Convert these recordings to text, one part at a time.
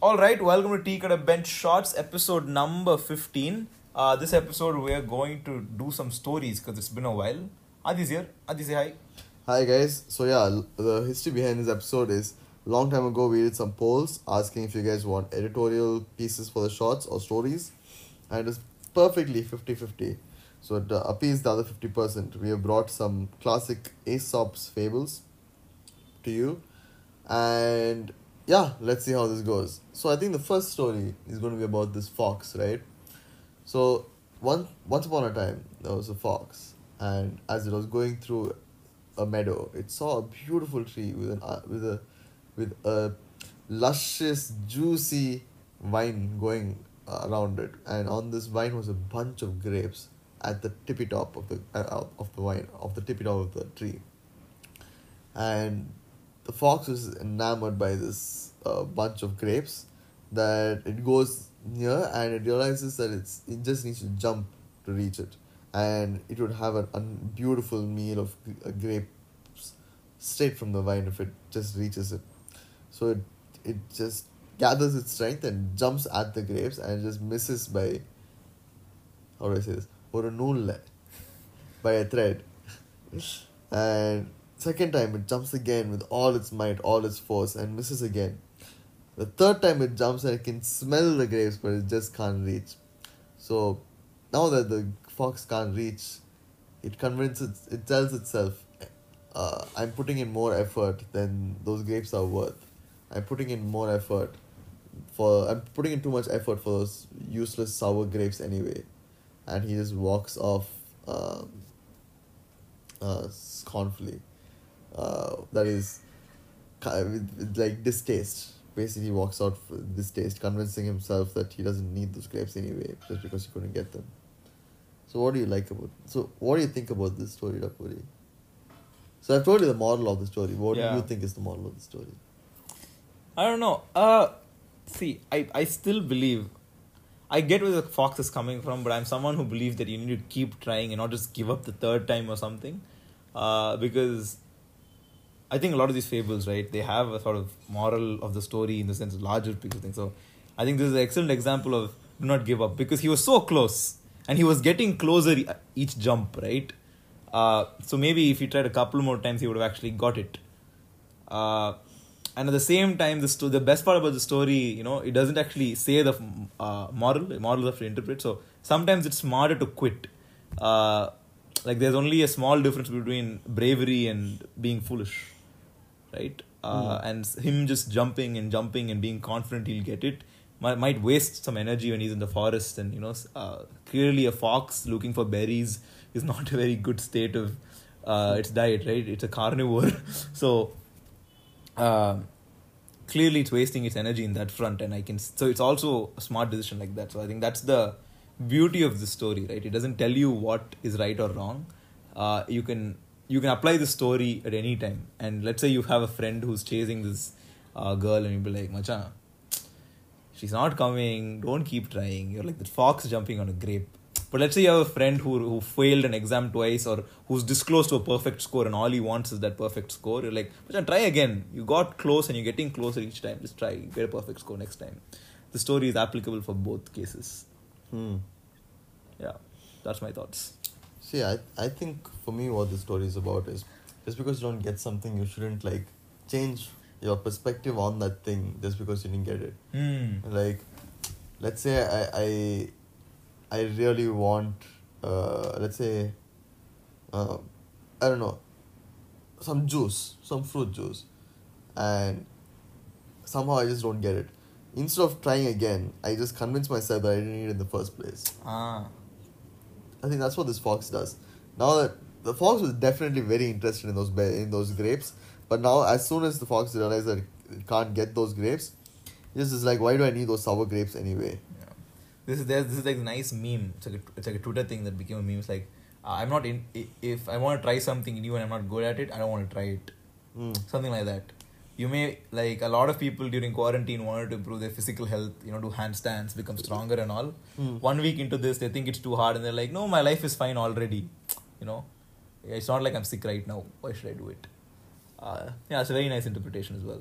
All right, welcome to Tea Kadai Bench Shorts, episode number 15. Uh, this episode, we are going to do some stories because it's been a while. Adi's here. Adi, say hi. Hi guys. So yeah, the history behind this episode is long time ago we did some polls asking if you guys want editorial pieces for the shorts or stories, and it's perfectly 50-50. So to appease the other fifty percent, we have brought some classic Aesop's fables to you, and yeah, let's see how this goes. So I think the first story is going to be about this fox, right? So one once upon a time there was a fox, and as it was going through a meadow, it saw a beautiful tree with an uh, with a with a luscious, juicy vine going around it, and on this vine was a bunch of grapes at the tippy top of the uh, of the vine of the tippy top of the tree, and the fox is enamored by this uh, bunch of grapes that it goes near and it realizes that it's, it just needs to jump to reach it. And it would have a un- beautiful meal of uh, grapes straight from the vine if it just reaches it. So it, it just gathers its strength and jumps at the grapes and just misses by, how do I say this? Or a noonle, by a thread. and second time it jumps again with all its might all its force and misses again. The third time it jumps and it can smell the grapes but it just can't reach. So now that the fox can't reach it convinces it tells itself uh, i'm putting in more effort than those grapes are worth. I'm putting in more effort for i'm putting in too much effort for those useless sour grapes anyway. And he just walks off um, uh, scornfully. Uh, that is, with, like distaste. Basically, walks out with distaste, convincing himself that he doesn't need those grapes anyway, just because he couldn't get them. So, what do you like about? So, what do you think about this story, Rapuri? So, I've told you the moral of the story. What Yeah. do you think is the moral of the story? I don't know. Uh, see, I, I still believe. I get where the fox is coming from, but I'm someone who believes that you need to keep trying and not just give up the third time or something. Uh, because I think a lot of these fables, right, they have a sort of moral of the story in the sense of larger picture thing. So I think this is an excellent example of do not give up because he was so close and he was getting closer each jump, right? Uh, so maybe if he tried a couple more times, he would have actually got it. Uh, and at the same time, the sto- the best part about the story, you know, it doesn't actually say the uh, moral. The moral have to interpret. So sometimes it's smarter to quit. Uh, like there's only a small difference between bravery and being foolish, right? Uh, And him just jumping and jumping and being confident he'll get it might, might waste some energy when he's in the forest. And you know, uh, clearly a fox looking for berries is not a very good state of uh, its diet, right? It's a carnivore, so um, clearly it's wasting its energy in that front and i can so it's also a smart decision like that so i think that's the beauty of the story right it doesn't tell you what is right or wrong uh, you can you can apply the story at any time. And let's say you have a friend who's chasing this uh, girl and you'll be like machan she's not coming. Don't keep trying. You're like the fox jumping on a grape. But let's say you have a friend who, who failed an exam twice or who's disclosed to a perfect score and all he wants is that perfect score. You're like "Machan, try again. You got close and you're getting closer each time. Just try. Get a perfect score next time. The story is applicable for both cases. Hmm. yeah. That's my thoughts See, I, I think for me, what the story is about is just because you don't get something, you shouldn't like change your perspective on that thing just because you didn't get it. Hmm. Like, let's say I I, I really want, uh, let's say, uh, I don't know, some juice, some fruit juice, and somehow I just don't get it. Instead of trying again, I just convince myself that I didn't need it in the first place. ah I think that's what this fox does. Now that the fox was definitely very interested in those in those grapes, but now as soon as the fox realizes that it can't get those grapes, this is like, why do I need those sour grapes anyway? Yeah. This is there's this is like a nice meme. It's like a, it's like a Twitter thing that became a meme. It's like uh, I'm not in. If I want to try something new and I'm not good at it, I don't want to try it. Mm. Something like that. You may like a lot of people during quarantine wanted to improve their physical health. You know, do handstands, become stronger and all. Mm. One week into this, they think it's too hard and they're like, no, my life is fine already. You know, it's not like I'm sick right now. Why should I do it? Uh, yeah, it's a very nice interpretation as well.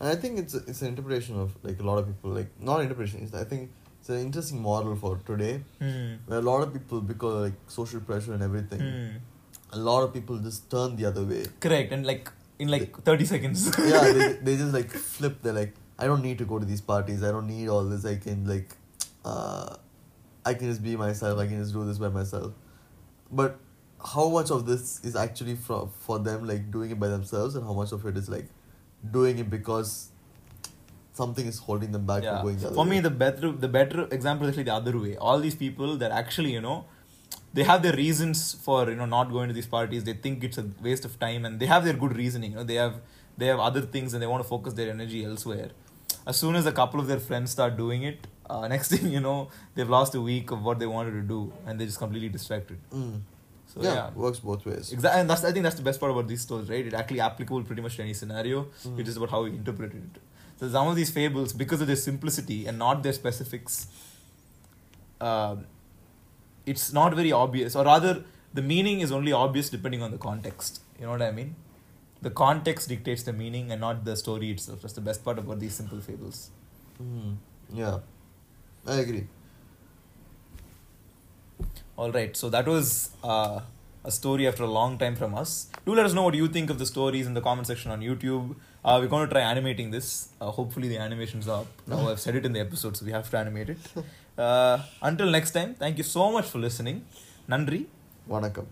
And I think it's a, it's an interpretation of like a lot of people like not interpretation. It's, I think it's an interesting model for today Hmm. where a lot of people because of, like social pressure and everything, Hmm. a lot of people just turn the other way. Correct, and like in like thirty seconds. yeah, they, they just like flip. They're like, I don't need to go to these parties. I don't need all this. I can like, uh, I can just be myself. I can just do this by myself. But how much of this is actually for for them like doing it by themselves, and how much of it is like doing it because something is holding them back yeah. from going the For way. me, the better the better example is actually the other way. All these people that actually you know. They have their reasons for you know not going to these parties. They think it's a waste of time, and they have their good reasoning. You know, they have they have other things, and they want to focus their energy elsewhere. As soon as a couple of their friends start doing it, uh, next thing you know, they've lost a week of what they wanted to do, and they're just completely distracted. Mm. So yeah, yeah, works both ways. Exactly, and that's I think that's the best part about these stories, right? It's actually applicable pretty much to any scenario. Mm. It's just about how we interpret it. So some of these fables, because of their simplicity and not their specifics, um, it's not very obvious, or rather, the meaning is only obvious depending on the context. You know what I mean? The context dictates the meaning, and not the story itself. That's the best part about these simple fables. Mm. Yeah, I agree. All right, so that was uh, a story after a long time from us. Do let us know what you think of the stories in the comment section on YouTube. Uh, we're going to try animating this. Uh, hopefully, the animation's are up. Now, I've said it in the episode, so we have to animate it. Uh, until next time, thank you so much for listening. Nandri. Vanakkam.